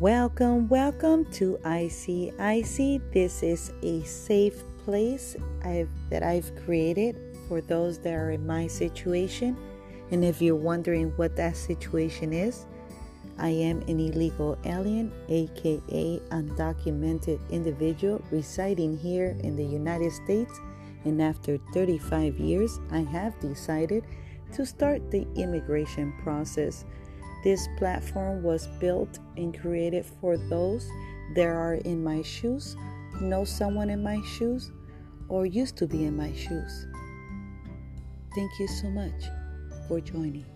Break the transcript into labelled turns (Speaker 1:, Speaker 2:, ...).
Speaker 1: Welcome, welcome to ICIC. This is a safe place I've, that I've created for those that are in my situation. And if you're wondering what that situation is, I am an illegal alien, aka undocumented individual residing here in the United States. And after 35 years, I have decided to start the immigration process. This platform was built and created for those that are in my shoes, know someone in my shoes, or used to be in my shoes. Thank you so much for joining.